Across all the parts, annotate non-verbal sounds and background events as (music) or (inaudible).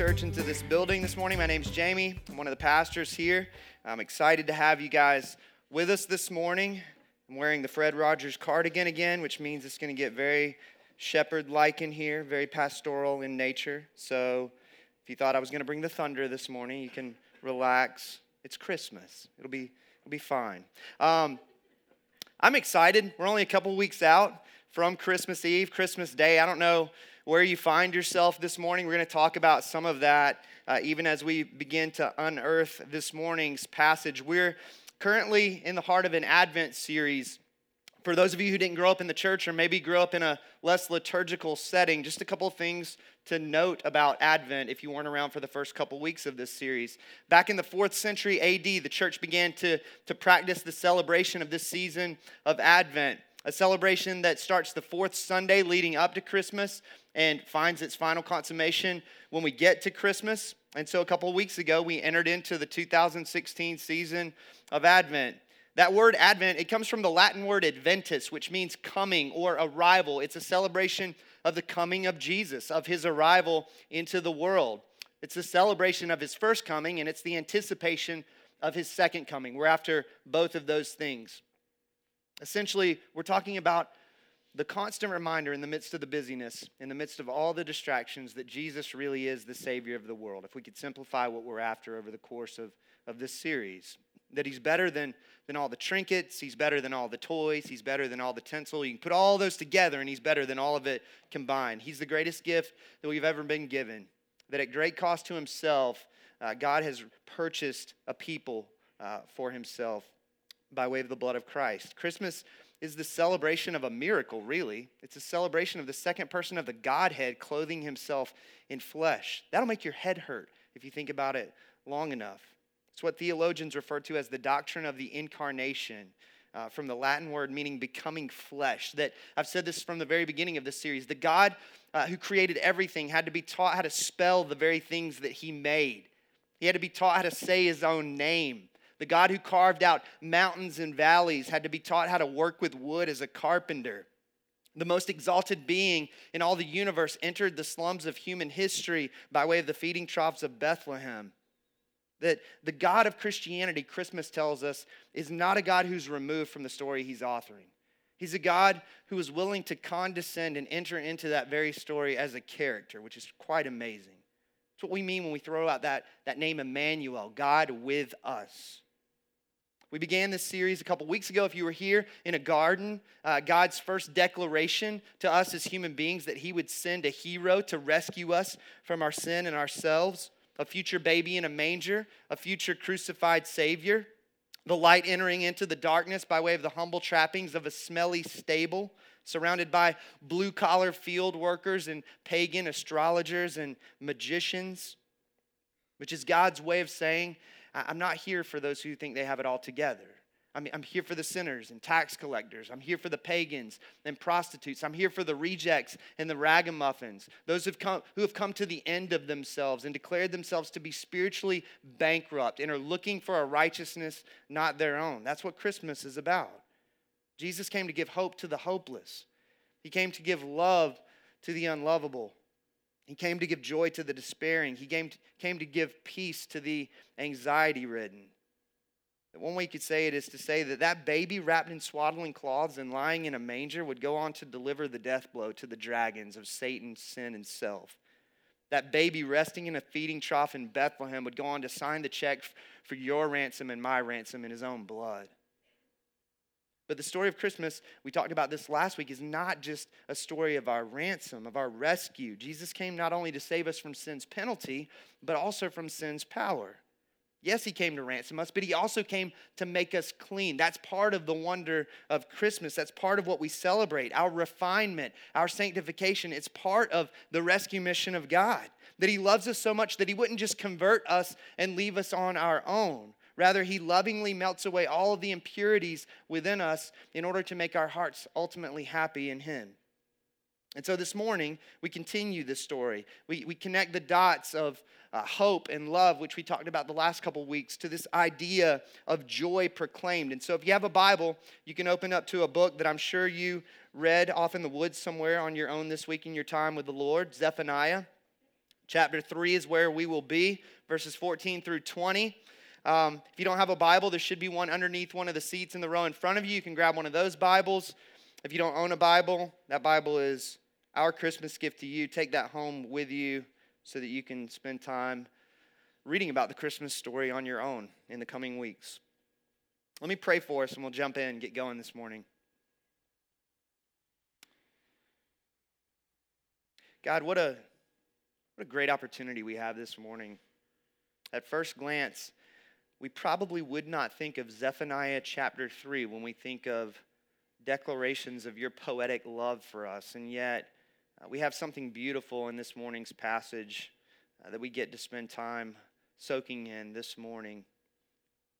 church into this building this morning. My name's Jamie. I'm one of the pastors here. I'm excited to have you guys with us this morning. I'm wearing the Fred Rogers cardigan again, which means it's going to get very shepherd like in here, very pastoral in nature. So if you thought I was going to bring the thunder this morning, you can relax. It's Christmas, it'll be, it'll be fine. Um, I'm excited. We're only a couple weeks out from Christmas Eve, Christmas Day. I don't know where you find yourself this morning. We're going to talk about some of that uh, even as we begin to unearth this morning's passage. We're currently in the heart of an Advent series. For those of you who didn't grow up in the church or maybe grew up in a less liturgical setting, just a couple things to note about Advent if you weren't around for the first couple weeks of this series. Back in the fourth century AD, the church began to, to practice the celebration of this season of Advent a celebration that starts the fourth Sunday leading up to Christmas and finds its final consummation when we get to Christmas. And so a couple of weeks ago, we entered into the 2016 season of Advent. That word Advent, it comes from the Latin word adventus, which means coming or arrival. It's a celebration of the coming of Jesus, of his arrival into the world. It's a celebration of his first coming, and it's the anticipation of his second coming. We're after both of those things. Essentially, we're talking about the constant reminder in the midst of the busyness, in the midst of all the distractions, that Jesus really is the Savior of the world. If we could simplify what we're after over the course of, of this series, that He's better than, than all the trinkets, He's better than all the toys, He's better than all the tinsel. You can put all those together, and He's better than all of it combined. He's the greatest gift that we've ever been given. That at great cost to Himself, uh, God has purchased a people uh, for Himself by way of the blood of Christ. Christmas is the celebration of a miracle, really. It's a celebration of the second person of the Godhead clothing himself in flesh. That'll make your head hurt if you think about it long enough. It's what theologians refer to as the doctrine of the incarnation. Uh, from the Latin word meaning becoming flesh. That I've said this from the very beginning of this series. The God uh, who created everything had to be taught how to spell the very things that he made, he had to be taught how to say his own name. The God who carved out mountains and valleys had to be taught how to work with wood as a carpenter. The most exalted being in all the universe entered the slums of human history by way of the feeding troughs of Bethlehem. That the God of Christianity, Christmas tells us, is not a God who's removed from the story he's authoring. He's a God who is willing to condescend and enter into that very story as a character, which is quite amazing. That's what we mean when we throw out that, that name Emmanuel, God with us. We began this series a couple weeks ago. If you were here in a garden, uh, God's first declaration to us as human beings that He would send a hero to rescue us from our sin and ourselves, a future baby in a manger, a future crucified Savior, the light entering into the darkness by way of the humble trappings of a smelly stable, surrounded by blue collar field workers and pagan astrologers and magicians, which is God's way of saying, I'm not here for those who think they have it all together. I'm, I'm here for the sinners and tax collectors. I'm here for the pagans and prostitutes. I'm here for the rejects and the ragamuffins, those who've come, who have come to the end of themselves and declared themselves to be spiritually bankrupt and are looking for a righteousness not their own. That's what Christmas is about. Jesus came to give hope to the hopeless, He came to give love to the unlovable. He came to give joy to the despairing. He came to, came to give peace to the anxiety ridden. One way you could say it is to say that that baby wrapped in swaddling cloths and lying in a manger would go on to deliver the death blow to the dragons of Satan, sin, and self. That baby resting in a feeding trough in Bethlehem would go on to sign the check for your ransom and my ransom in his own blood. But the story of Christmas, we talked about this last week, is not just a story of our ransom, of our rescue. Jesus came not only to save us from sin's penalty, but also from sin's power. Yes, he came to ransom us, but he also came to make us clean. That's part of the wonder of Christmas. That's part of what we celebrate our refinement, our sanctification. It's part of the rescue mission of God. That he loves us so much that he wouldn't just convert us and leave us on our own, Rather, he lovingly melts away all of the impurities within us in order to make our hearts ultimately happy in him. And so this morning, we continue this story. We, we connect the dots of uh, hope and love, which we talked about the last couple weeks, to this idea of joy proclaimed. And so if you have a Bible, you can open up to a book that I'm sure you read off in the woods somewhere on your own this week in your time with the Lord, Zephaniah Chapter 3 is where we will be, verses 14 through 20. Um, if you don't have a Bible, there should be one underneath one of the seats in the row in front of you. You can grab one of those Bibles. If you don't own a Bible, that Bible is our Christmas gift to you. Take that home with you so that you can spend time reading about the Christmas story on your own in the coming weeks. Let me pray for us and we'll jump in and get going this morning. God, what a what a great opportunity we have this morning. At first glance, we probably would not think of Zephaniah chapter 3 when we think of declarations of your poetic love for us. And yet, uh, we have something beautiful in this morning's passage uh, that we get to spend time soaking in this morning.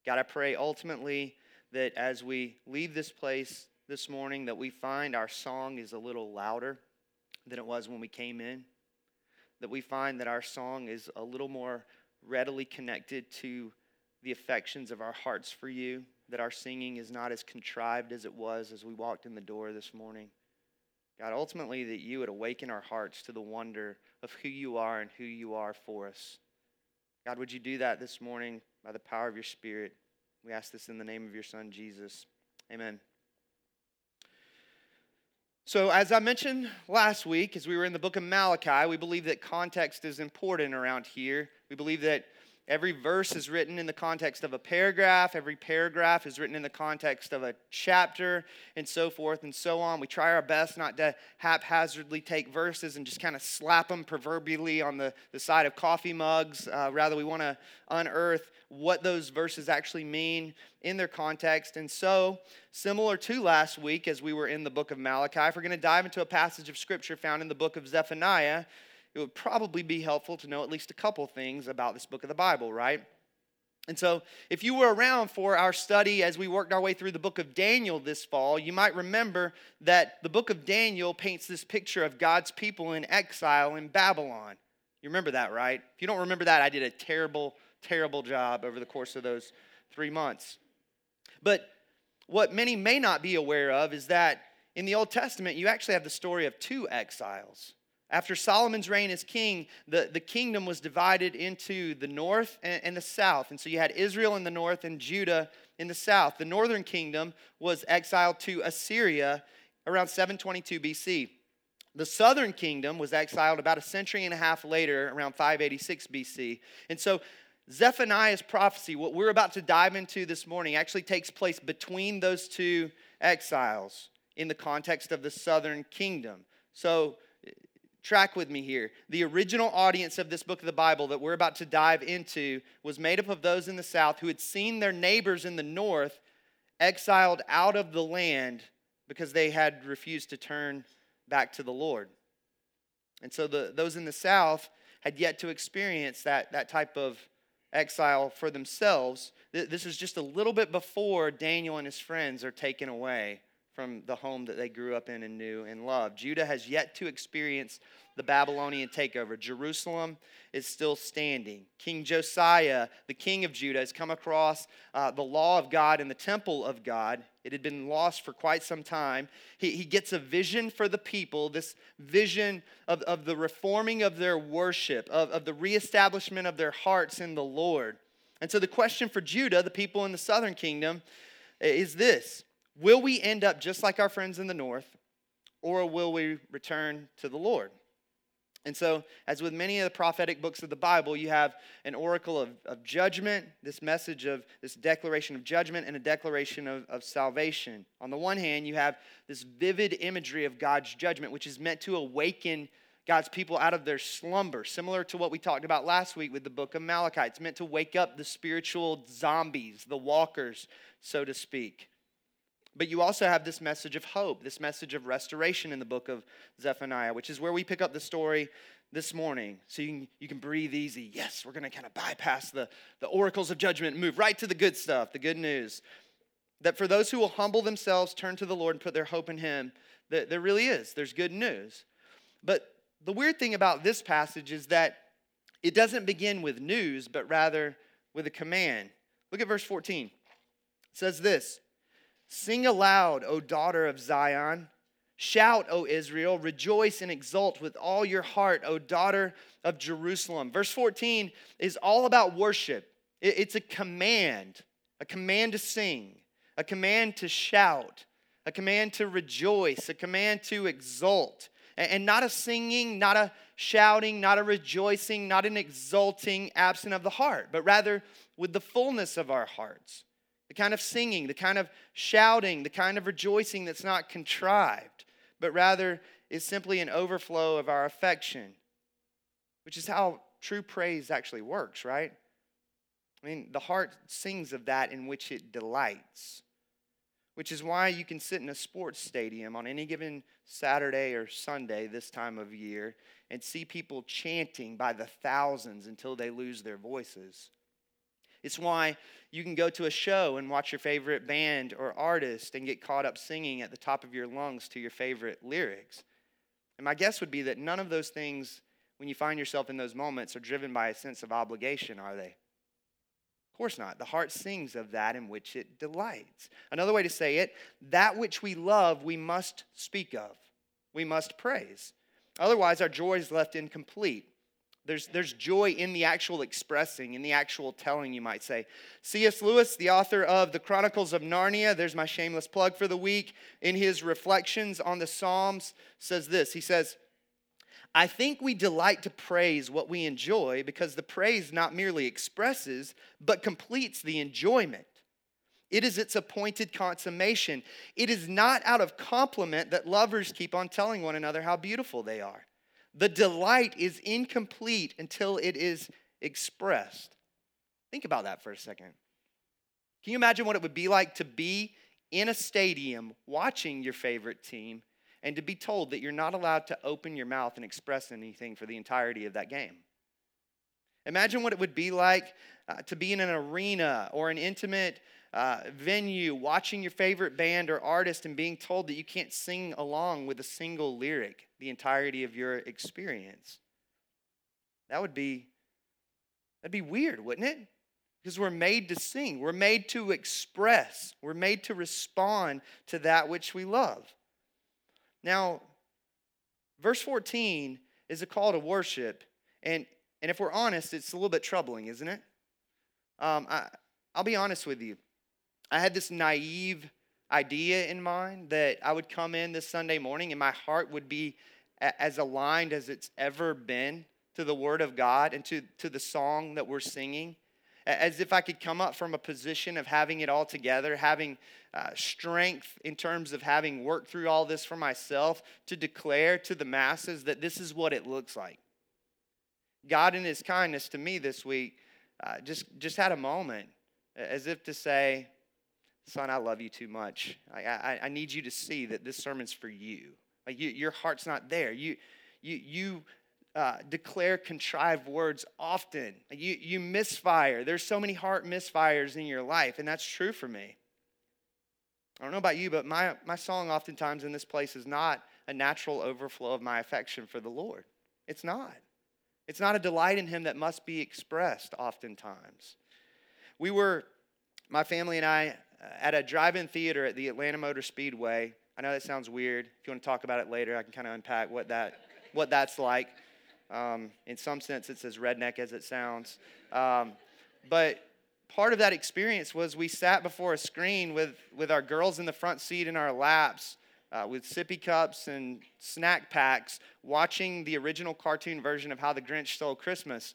God, I pray ultimately that as we leave this place this morning, that we find our song is a little louder than it was when we came in that we find that our song is a little more readily connected to the affections of our hearts for you, that our singing is not as contrived as it was as we walked in the door this morning. God, ultimately, that you would awaken our hearts to the wonder of who you are and who you are for us. God, would you do that this morning by the power of your Spirit? We ask this in the name of your Son, Jesus. Amen. So, as I mentioned last week, as we were in the book of Malachi, we believe that context is important around here. We believe that every verse is written in the context of a paragraph, every paragraph is written in the context of a chapter, and so forth and so on. We try our best not to haphazardly take verses and just kind of slap them proverbially on the, the side of coffee mugs. Uh, rather, we want to unearth what those verses actually mean in their context. And so, similar to last week, as we were in the book of Malachi, if we're going to dive into a passage of scripture found in the book of Zephaniah, it would probably be helpful to know at least a couple things about this book of the Bible, right? And so, if you were around for our study as we worked our way through the book of Daniel this fall, you might remember that the book of Daniel paints this picture of God's people in exile in Babylon. You remember that, right? If you don't remember that, I did a terrible terrible job over the course of those three months. But what many may not be aware of is that in the Old Testament, you actually have the story of two exiles. After Solomon's reign as king, the, the kingdom was divided into the north and, and, the south. And so you had Israel in the north and Judah in the south. The northern kingdom was exiled to Assyria around 722 BC. The southern kingdom was exiled about a century and a half later, around 586 BC. And so Zephaniah's prophecy, what we're about to dive into this morning, actually takes place between those two exiles in the context of the southern kingdom. So, track with me here. The original audience of this book of the Bible that we're about to dive into was made up of those in the south who had seen their neighbors in the north exiled out of the land because they had refused to turn back to the Lord. And so the, those in the south had yet to experience that, that type of exile for themselves. This is just a little bit before Daniel and his friends are taken away from the home that they grew up in and knew and loved. Judah has yet to experience the Babylonian takeover. Jerusalem is still standing. King Josiah, the king of Judah, has come across uh, the law of God in the temple of God. It had been lost for quite some time. He, he gets a vision for the people, this vision of, of the reforming of their worship, of, of the reestablishment of their hearts in the Lord. And so the question for Judah, the people in the southern kingdom, is this Will we end up just like our friends in the north, or will we return to the Lord? And so, as with many of the prophetic books of the Bible, you have an oracle of, of judgment, this message of this declaration of judgment, and a declaration of, of salvation. On the one hand, you have this vivid imagery of God's judgment, which is meant to awaken God's people out of their slumber, similar to what we talked about last week with the book of Malachi. It's meant to wake up the spiritual zombies, the walkers, so to speak. But you also have this message of hope, this message of restoration in the book of Zephaniah, which is where we pick up the story this morning. So you can, you can breathe easy. Yes, we're going to kind of bypass the, the oracles of judgment and move right to the good stuff, the good news. That for those who will humble themselves, turn to the Lord, and put their hope in Him, that there really is. There's good news. But the weird thing about this passage is that it doesn't begin with news, but rather with a command. Look at verse 14. It says this Sing aloud, O daughter of Zion. Shout, O Israel, rejoice and exult with all your heart, O daughter of Jerusalem. Verse 14 is all about worship. It's a command, a command to sing, a command to shout, a command to rejoice, a command to exult. And not a singing, not a shouting, not a rejoicing, not an exulting absent of the heart, but rather with the fullness of our hearts. The kind of singing, the kind of shouting, the kind of rejoicing that's not contrived but rather is simply an overflow of our affection, which is how true praise actually works, right? I mean, the heart sings of that in which it delights, which is why you can sit in a sports stadium on any given Saturday or Sunday this time of year and see people chanting by the thousands until they lose their voices. It's why you can go to a show and watch your favorite band or artist and get caught up singing at the top of your lungs to your favorite lyrics. And my guess would be that none of those things, when you find yourself in those moments, are driven by a sense of obligation, are they? Of course not. The heart sings of that in which it delights. Another way to say it, that which we love, we must speak of, we must praise. Otherwise, our joy is left incomplete. There's, there's joy in the actual expressing, in the actual telling, you might say. C.S. Lewis, the author of The Chronicles of Narnia, there's my shameless plug for the week, in his reflections on the Psalms, says this He says, I think we delight to praise what we enjoy because the praise not merely expresses, but completes the enjoyment. It is its appointed consummation. It is not out of compliment that lovers keep on telling one another how beautiful they are. The delight is incomplete until it is expressed. Think about that for a second. Can you imagine what it would be like to be in a stadium watching your favorite team and to be told that you're not allowed to open your mouth and express anything for the entirety of that game? Imagine what it would be like uh, to be in an arena or an intimate uh, venue watching your favorite band or artist and being told that you can't sing along with a single lyric the entirety of your experience. That would be that'd be weird, wouldn't it? Because we're made to sing, we're made to express, we're made to respond to that which we love. Now, verse 14 is a call to worship, and, and if we're honest, it's a little bit troubling, isn't it? Um, I, I'll be honest with you. I had this naive idea in mind that I would come in this Sunday morning and my heart would be as aligned as it's ever been to the Word of God and to, to the song that we're singing. As if I could come up from a position of having it all together, having uh, strength in terms of having worked through all this for myself to declare to the masses that this is what it looks like. God, in His kindness to me this week, uh, just, just had a moment as if to say, son, I love you too much. I, I, I need you to see that this sermon's for you. Like you, your heart's not there. You, you, you uh, declare contrived words often. You, you misfire. There's so many heart misfires in your life, and that's true for me. I don't know about you, but my, my song oftentimes in this place is not a natural overflow of my affection for the Lord. It's not. It's not a delight in Him that must be expressed oftentimes. We were, my family and I, at a drive-in theater at the Atlanta Motor Speedway. I know that sounds weird. If you want to talk about it later, I can kind of unpack what that what that's like. Um, in some sense, it's as redneck as it sounds. Um, but part of that experience was we sat before a screen with, with our girls in the front seat in our laps uh, with sippy cups and snack packs, watching the original cartoon version of How the Grinch Stole Christmas.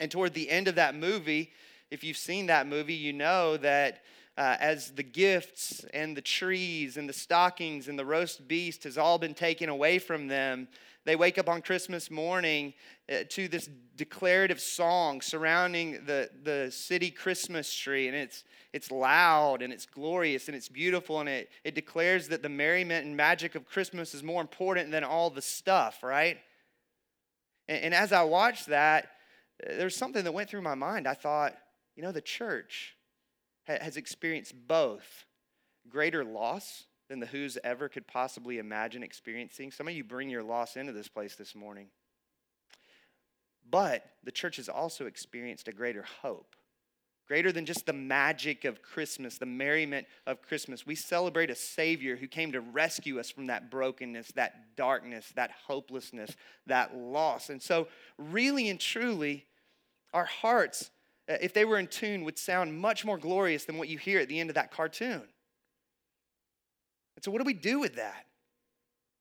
And toward the end of that movie, if you've seen that movie, you know that uh, as the gifts and the trees and the stockings and the roast beast has all been taken away from them, they wake up on Christmas morning uh, to this declarative song surrounding the, the city Christmas tree. And it's, it's loud and it's glorious and it's beautiful. And it, it declares that the merriment and magic of Christmas is more important than all the stuff, right? And, and as I watched that, uh, there's something that went through my mind. I thought, you know, the church has experienced both greater loss than the Whos ever could possibly imagine experiencing. Some of you bring your loss into this place this morning. But the church has also experienced a greater hope greater than just the magic of Christmas, the merriment of Christmas. We celebrate a Savior who came to rescue us from that brokenness, that darkness, that hopelessness, that loss. And so, really and truly, our hearts, if they were in tune, would sound much more glorious than what you hear at the end of that cartoon. And so, what do we do with that?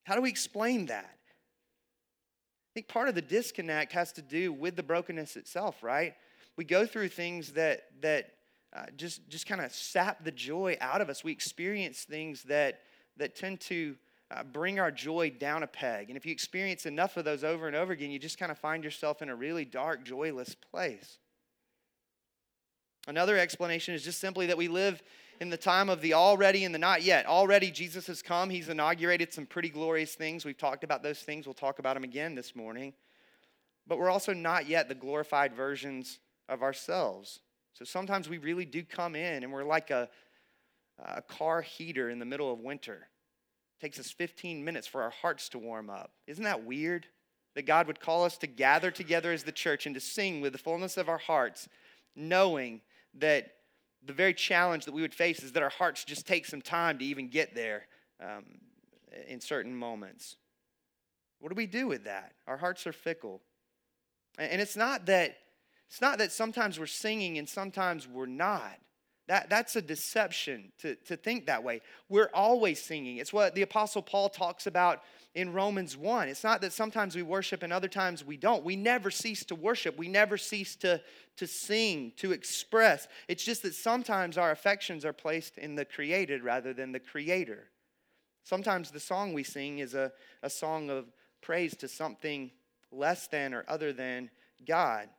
How do we explain that? I think part of the disconnect has to do with the brokenness itself, right? we go through things that that uh, just just kind of sap the joy out of us. We experience things that that tend to uh, bring our joy down a peg. And if you experience enough of those over and over again, you just kind of find yourself in a really dark, joyless place. Another explanation is just simply that we live in the time of the already and the not yet. Already, Jesus has come. He's inaugurated some pretty glorious things. We've talked about those things. We'll talk about them again this morning. But we're also not yet the glorified versions of ourselves. So sometimes we really do come in and we're like a, a car heater in the middle of winter. It takes us 15 minutes for our hearts to warm up. Isn't that weird? That God would call us to gather together as the church and to sing with the fullness of our hearts, knowing that the very challenge that we would face is that our hearts just take some time to even get there um, in certain moments. What do we do with that? Our hearts are fickle. And it's not that it's not that sometimes we're singing and sometimes we're not. That, that's a deception to, to think that way. We're always singing. It's what the Apostle Paul talks about in Romans 1. It's not that sometimes we worship and other times we don't. We never cease to worship. We never cease to, to sing, to express. It's just that sometimes our affections are placed in the created rather than the creator. Sometimes the song we sing is a, a song of praise to something less than or other than God.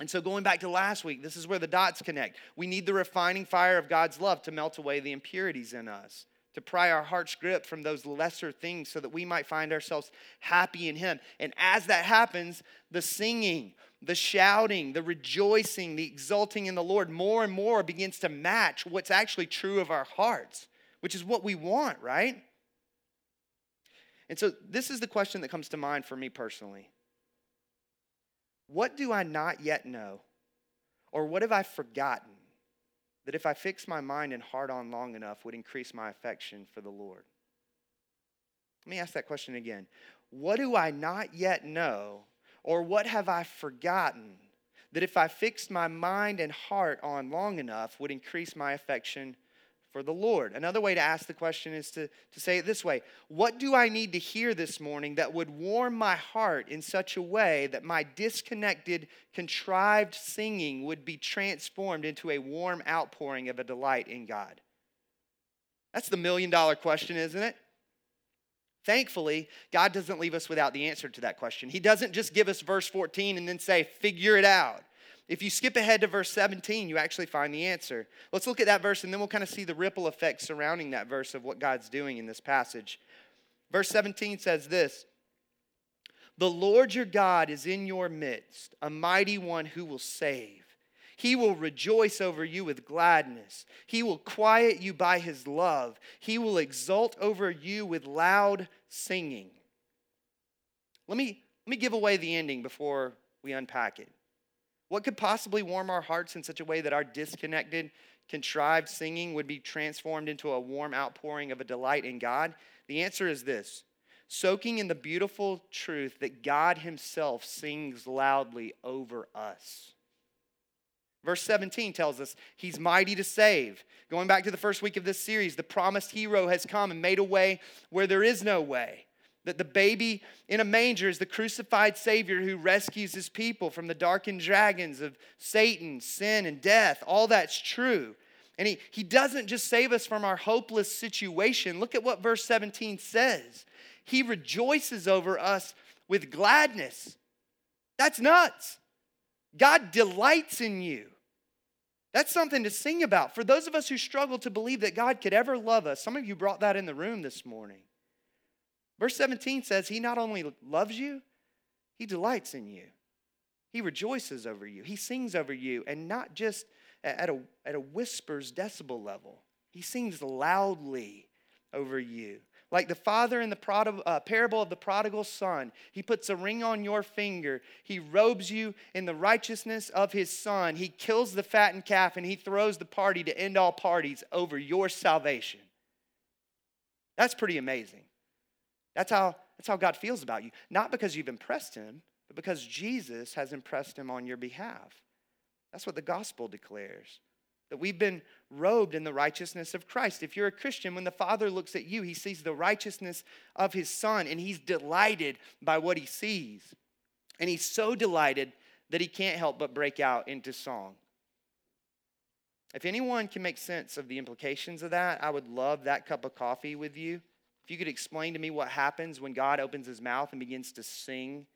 And so, going back to last week, this is where the dots connect. We need the refining fire of God's love to melt away the impurities in us, to pry our heart's grip from those lesser things so that we might find ourselves happy in Him. And as that happens, the singing, the shouting, the rejoicing, the exulting in the Lord more and more begins to match what's actually true of our hearts, which is what we want, right? And so, this is the question that comes to mind for me personally what do I not yet know? Or what have I forgotten that if I fix my mind and heart on long enough would increase my affection for the Lord? Let me ask that question again. What do I not yet know? Or what have I forgotten that if I fixed my mind and heart on long enough would increase my affection for the Lord. Another way to ask the question is to, to say it this way What do I need to hear this morning that would warm my heart in such a way that my disconnected, contrived singing would be transformed into a warm outpouring of a delight in God? That's the million dollar question, isn't it? Thankfully, God doesn't leave us without the answer to that question. He doesn't just give us verse 14 and then say, figure it out. If you skip ahead to verse 17, you actually find the answer. Let's look at that verse and then we'll kind of see the ripple effect surrounding that verse of what God's doing in this passage. Verse 17 says this The Lord your God is in your midst, a mighty one who will save. He will rejoice over you with gladness. He will quiet you by his love. He will exult over you with loud singing. Let me, let me give away the ending before we unpack it. What could possibly warm our hearts in such a way that our disconnected, contrived singing would be transformed into a warm outpouring of a delight in God? The answer is this soaking in the beautiful truth that God Himself sings loudly over us. Verse 17 tells us he's mighty to save. Going back to the first week of this series, the promised hero has come and made a way where there is no way. That the baby in a manger is the crucified Savior who rescues his people from the darkened dragons of Satan, sin, and death. All that's true. And he, he doesn't just save us from our hopeless situation. Look at what verse 17 says. He rejoices over us with gladness. That's nuts. God delights in you. That's something to sing about. For those of us who struggle to believe that God could ever love us, some of you brought that in the room this morning. Verse 17 says, He not only loves you, He delights in you. He rejoices over you. He sings over you, and not just at a, at a whisper's decibel level. He sings loudly over you. Like the father in the prod- uh, parable of the prodigal son, he puts a ring on your finger. He robes you in the righteousness of his son. He kills the fattened calf and he throws the party to end all parties over your salvation. That's pretty amazing. That's how, that's how God feels about you. Not because you've impressed him, but because Jesus has impressed him on your behalf. That's what the gospel declares that we've been robed in the righteousness of Christ. If you're a Christian, when the Father looks at you, he sees the righteousness of his Son and he's delighted by what he sees. And he's so delighted that he can't help but break out into song. If anyone can make sense of the implications of that, I would love that cup of coffee with you. If you could explain to me what happens when God opens his mouth and begins to sing,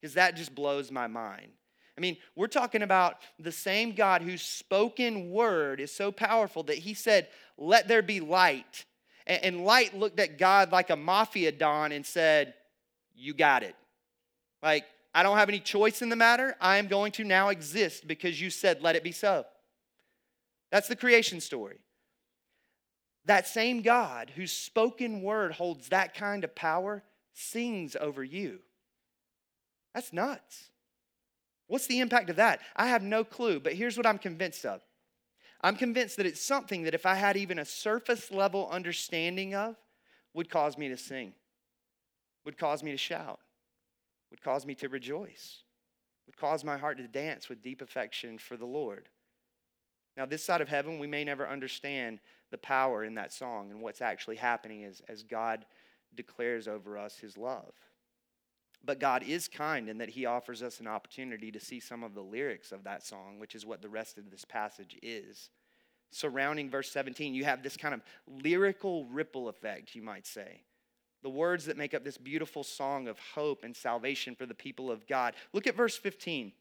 because that just blows my mind. I mean, we're talking about the same God whose spoken word is so powerful that he said, Let there be light. And light looked at God like a mafia don and said, You got it. Like, I don't have any choice in the matter. I am going to now exist because you said, Let it be so. That's the creation story. That same God whose spoken word holds that kind of power sings over you. That's nuts. What's the impact of that? I have no clue, but here's what I'm convinced of. I'm convinced that it's something that if I had even a surface level understanding of, would cause me to sing, would cause me to shout, would cause me to rejoice, would cause my heart to dance with deep affection for the Lord. Now, this side of heaven, we may never understand the power in that song and what's actually happening is, as God declares over us his love. But God is kind in that He offers us an opportunity to see some of the lyrics of that song, which is what the rest of this passage is. Surrounding verse 17, you have this kind of lyrical ripple effect, you might say. The words that make up this beautiful song of hope and salvation for the people of God. Look at verse 15.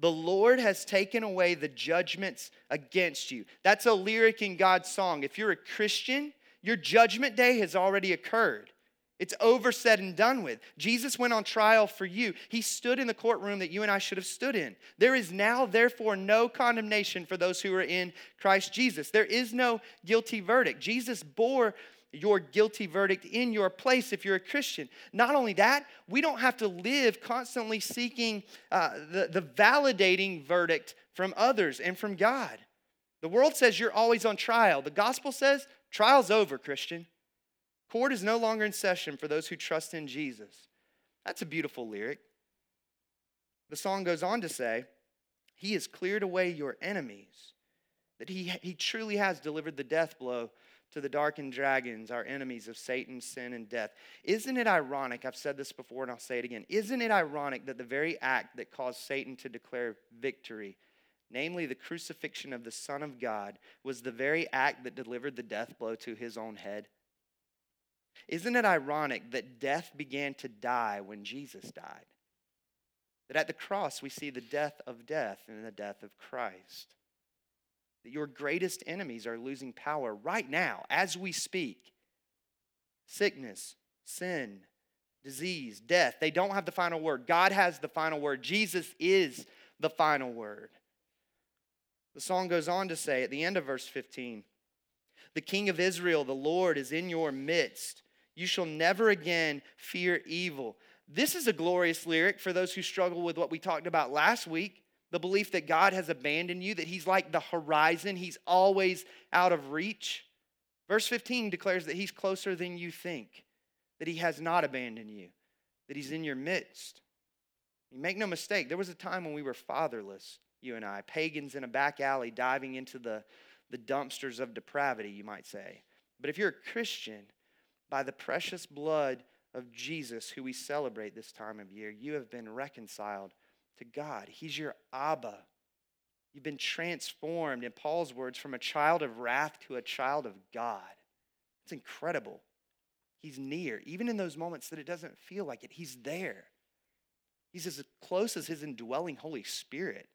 The Lord has taken away the judgments against you. That's a lyric in God's song. If you're a Christian, your judgment day has already occurred. It's over, said, and done with. Jesus went on trial for you. He stood in the courtroom that you and I should have stood in. There is now, therefore, no condemnation for those who are in Christ Jesus. There is no guilty verdict. Jesus bore your guilty verdict in your place if you're a Christian. Not only that, we don't have to live constantly seeking uh, the, the validating verdict from others and from God. The world says you're always on trial. The gospel says trial's over, Christian. Court is no longer in session for those who trust in Jesus. That's a beautiful lyric. The song goes on to say, He has cleared away your enemies, that He, he truly has delivered the death blow to the darkened dragons, our enemies of Satan, sin, and death. Isn't it ironic? I've said this before and I'll say it again. Isn't it ironic that the very act that caused Satan to declare victory, namely the crucifixion of the Son of God, was the very act that delivered the death blow to his own head? Isn't it ironic that death began to die when Jesus died? That at the cross we see the death of death and the death of Christ. That your greatest enemies are losing power right now as we speak. Sickness, sin, disease, death, they don't have the final word. God has the final word. Jesus is the final word. The song goes on to say at the end of verse 15 The King of Israel, the Lord, is in your midst. You shall never again fear evil. This is a glorious lyric for those who struggle with what we talked about last week the belief that God has abandoned you, that He's like the horizon, He's always out of reach. Verse 15 declares that He's closer than you think, that He has not abandoned you, that He's in your midst. You make no mistake, there was a time when we were fatherless, you and I, pagans in a back alley diving into the, the dumpsters of depravity, you might say. But if you're a Christian, by the precious blood of Jesus, who we celebrate this time of year, you have been reconciled to God. He's your Abba. You've been transformed, in Paul's words, from a child of wrath to a child of God. It's incredible. He's near, even in those moments that it doesn't feel like it. He's there. He's as close as his indwelling Holy Spirit.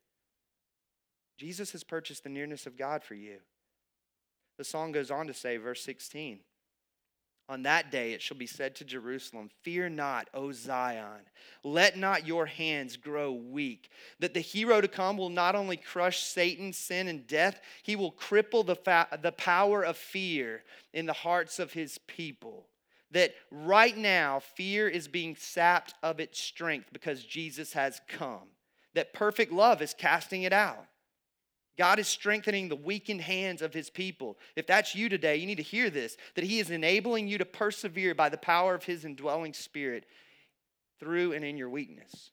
Jesus has purchased the nearness of God for you. The song goes on to say, verse 16, On that day it shall be said to Jerusalem, Fear not, O Zion. Let not your hands grow weak. That the hero to come will not only crush Satan, sin, and death, he will cripple the, fa- the power of fear in the hearts of his people. That right now, fear is being sapped of its strength because Jesus has come. That perfect love is casting it out. God is strengthening the weakened hands of his people. If that's you today, you need to hear this that he is enabling you to persevere by the power of his indwelling spirit through and in your weakness.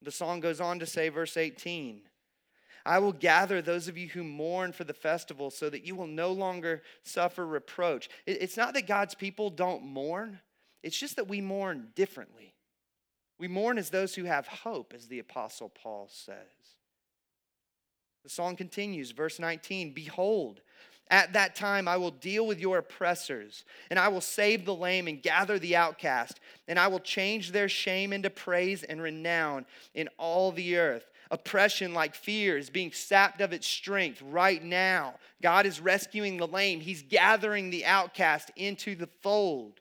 The song goes on to say, verse 18, I will gather those of you who mourn for the festival so that you will no longer suffer reproach. It's not that God's people don't mourn, it's just that we mourn differently. We mourn as those who have hope, as the Apostle Paul says. The song continues, verse 19 Behold, at that time I will deal with your oppressors, and I will save the lame and gather the outcast, and I will change their shame into praise and renown in all the earth. Oppression, like fear, is being sapped of its strength right now. God is rescuing the lame, He's gathering the outcast into the fold.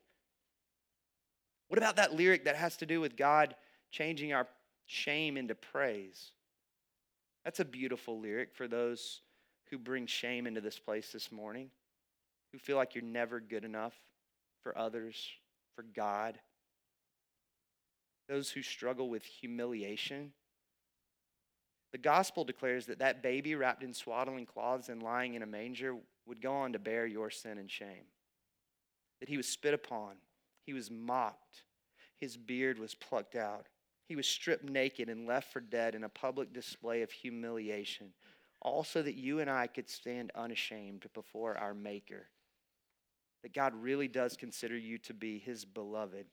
What about that lyric that has to do with God changing our shame into praise? That's a beautiful lyric for those who bring shame into this place this morning, who feel like you're never good enough for others, for God. Those who struggle with humiliation. The gospel declares that that baby wrapped in swaddling cloths and lying in a manger would go on to bear your sin and shame. That he was spit upon, he was mocked, his beard was plucked out. He was stripped naked and left for dead in a public display of humiliation, all so that you and I could stand unashamed before our Maker. That God really does consider you to be His beloved.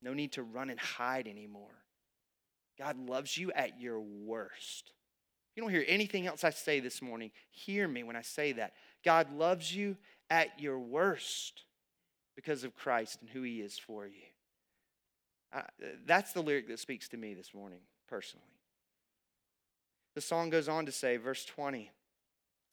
No need to run and hide anymore. God loves you at your worst. If you don't hear anything else I say this morning, hear me when I say that. God loves you at your worst because of Christ and who He is for you that's the lyric that speaks to me this morning, personally. The song goes on to say, verse 20,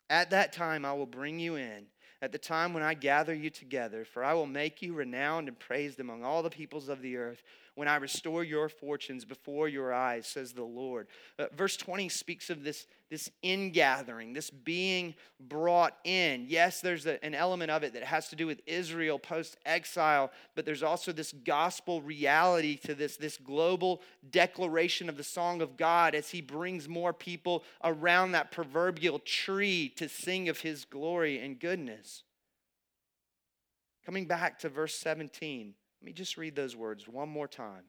At that time I will bring you in, at the time when I gather you together, for I will make you renowned and praised among all the peoples of the earth when I restore your fortunes before your eyes, says the Lord. Uh, verse 20 speaks of this, this ingathering, this being brought in. Yes, there's a, an element of it that has to do with Israel post exile, but there's also this gospel reality to this, this global declaration of the song of God as he brings more people around that proverbial tree to sing of his glory and goodness. Coming back to verse 17. Let me just read those words one more time.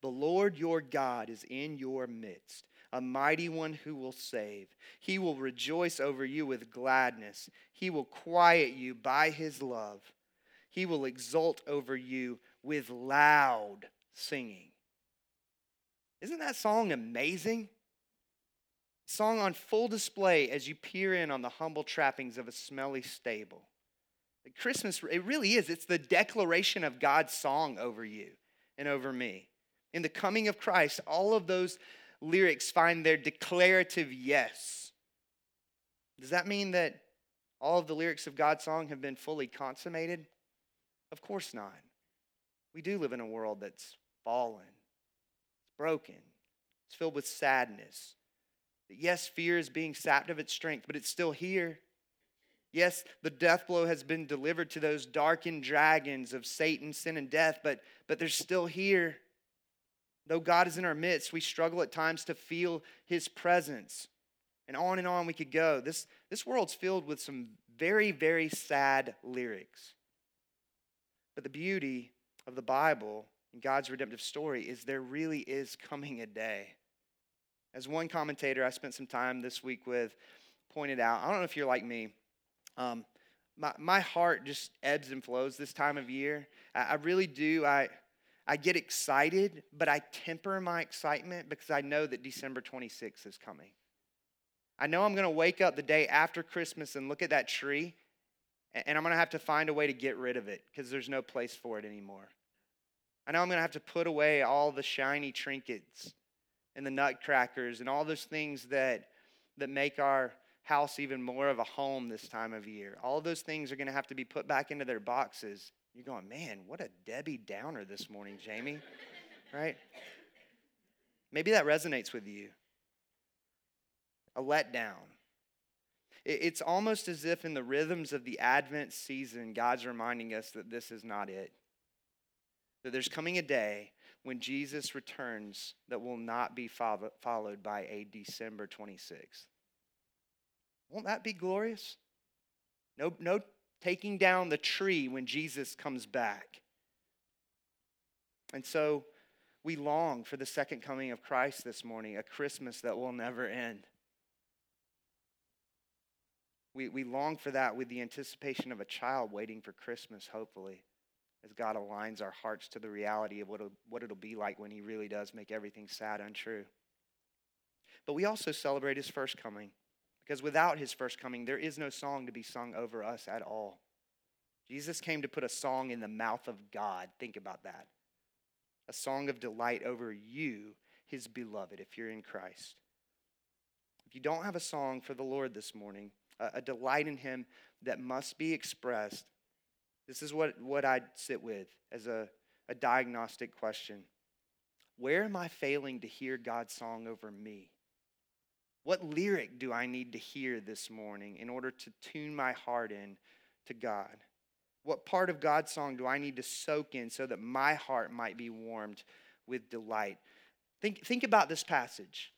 The Lord your God is in your midst, a mighty one who will save. He will rejoice over you with gladness. He will quiet you by his love. He will exult over you with loud singing. Isn't that song amazing? Song on full display as you peer in on the humble trappings of a smelly stable. Christmas, it really is. It's the declaration of God's song over you and over me. In the coming of Christ, all of those lyrics find their declarative yes. Does that mean that all of the lyrics of God's song have been fully consummated? Of course not. We do live in a world that's fallen, it's broken, it's filled with sadness. Yes, fear is being sapped of its strength, but it's still here. Yes, the death blow has been delivered to those darkened dragons of Satan, sin, and death, but, but they're still here. Though God is in our midst, we struggle at times to feel his presence. And on and on we could go. This, this world's filled with some very, very sad lyrics. But the beauty of the Bible and God's redemptive story is there really is coming a day. As one commentator I spent some time this week with pointed out, I don't know if you're like me. Um, my, my heart just ebbs and flows this time of year. I, I really do. I, I get excited, but I temper my excitement because I know that December 26th is coming. I know I'm going to wake up the day after Christmas and look at that tree, and I'm going to have to find a way to get rid of it because there's no place for it anymore. I know I'm going to have to put away all the shiny trinkets and the nutcrackers and all those things that, that make our house even more of a home this time of year. All of those things are going to have to be put back into their boxes. You're going, man, what a Debbie Downer this morning, Jamie. (laughs) right? Maybe that resonates with you. A letdown. It's almost as if in the rhythms of the Advent season, God's reminding us that this is not it. That there's coming a day when Jesus returns that will not be followed by a December 26th. Won't that be glorious? No, no taking down the tree when Jesus comes back. And so we long for the second coming of Christ this morning, a Christmas that will never end. We, we long for that with the anticipation of a child waiting for Christmas, hopefully, as God aligns our hearts to the reality of what it'll, what it'll be like when He really does make everything sad untrue. But we also celebrate His first coming, because without His first coming, there is no song to be sung over us at all. Jesus came to put a song in the mouth of God. Think about that. A song of delight over you, His beloved, if you're in Christ. If you don't have a song for the Lord this morning, a, delight in Him that must be expressed. This is what, what I'd sit with as a, a diagnostic question. Where am I failing to hear God's song over me? What lyric do I need to hear this morning in order to tune my heart in to God? What part of God's song do I need to soak in so that my heart might be warmed with delight? Think, think about this passage.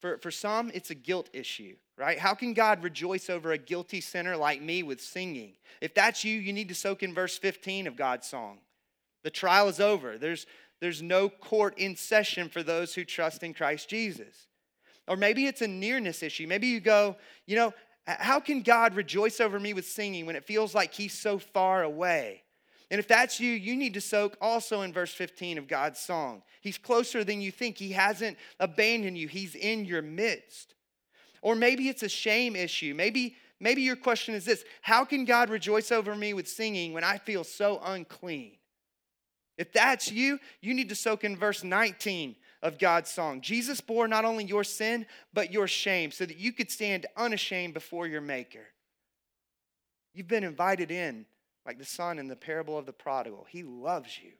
For, for some, it's a guilt issue, right? How can God rejoice over a guilty sinner like me with singing? If that's you, you need to soak in verse 15 of God's song. The trial is over. There's, there's no court in session for those who trust in Christ Jesus. Or maybe it's a nearness issue. Maybe you go, you know, how can God rejoice over me with singing when it feels like He's so far away? And if that's you, you need to soak also in verse 15 of God's song. He's closer than you think. He hasn't abandoned you, He's in your midst. Or maybe it's a shame issue. Maybe, maybe your question is this How can God rejoice over me with singing when I feel so unclean? If that's you, you need to soak in verse 19 of God's song. Jesus bore not only your sin, but your shame, so that you could stand unashamed before your Maker. You've been invited in like the son in the parable of the prodigal. He loves you.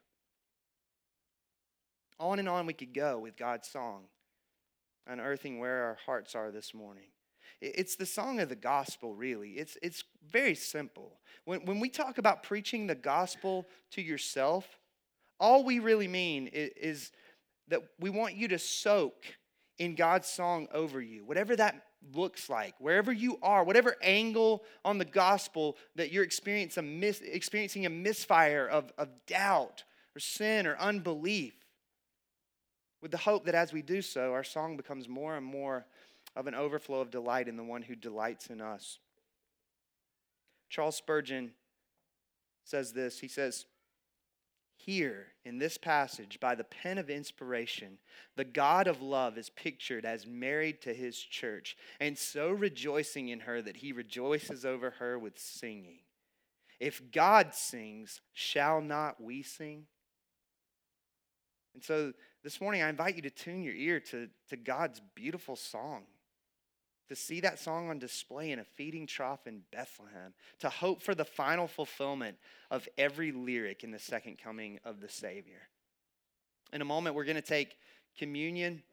On and on we could go with God's song, unearthing where our hearts are this morning. It's the song of the gospel, really. It's, it's very simple. When, when we talk about preaching the gospel to yourself, all we really mean is, is that we want you to soak in God's song over you, whatever that looks like, wherever you are, whatever angle on the gospel that you're experiencing a, mis- experiencing a misfire of, of doubt or sin or unbelief, with the hope that as we do so, our song becomes more and more of an overflow of delight in the one who delights in us. Charles Spurgeon says this. He says, here in this passage, by the pen of inspiration, the God of love is pictured as married to his church and so rejoicing in her that he rejoices over her with singing. If God sings, shall not we sing? And so this morning, I invite you to tune your ear to, to God's beautiful song to see that song on display in a feeding trough in Bethlehem, to hope for the final fulfillment of every lyric in the second coming of the Savior. In a moment, we're going to take communion.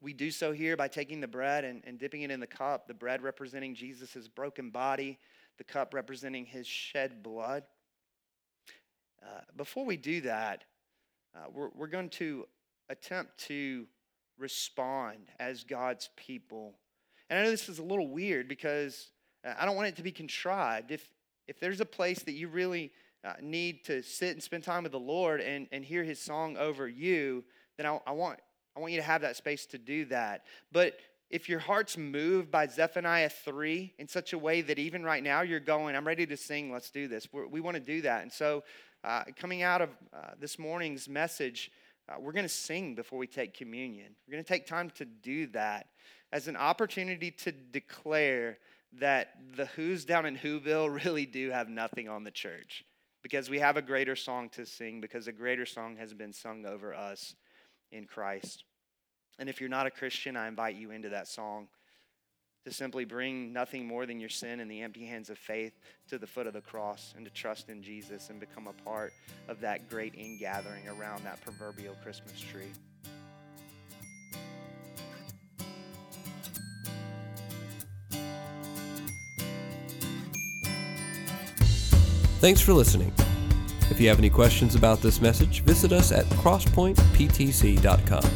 We do so here by taking the bread and, and dipping it in the cup, the bread representing Jesus' broken body, the cup representing his shed blood. Uh, before we do that, uh, we're, we're going to attempt to respond as God's people and I know this is a little weird because uh, I don't want it to be contrived. If, if there's a place that you really uh, need to sit and spend time with the Lord and, and hear his song over you, then I, I, want, I want you to have that space to do that. But if your heart's moved by Zephaniah 3 in such a way that even right now you're going, I'm ready to sing, let's do this. We're, we want to do that. And so, uh, coming out of uh, this morning's message, uh, we're going to sing before we take communion. We're going to take time to do that as an opportunity to declare that the Whos down in Whoville (laughs) really do have nothing on the church because we have a greater song to sing because a greater song has been sung over us in Christ. And if you're not a Christian, I invite you into that song to simply bring nothing more than your sin and the empty hands of faith to the foot of the cross and to trust in Jesus and become a part of that great ingathering around that proverbial Christmas tree. Thanks for listening. If you have any questions about this message, visit us at crosspointptc.com.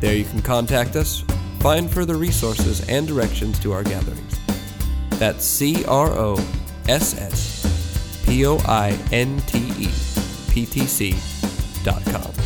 There you can contact us, find further resources, and directions to our gatherings. That's C R O S S P O I N T E P T C dot com.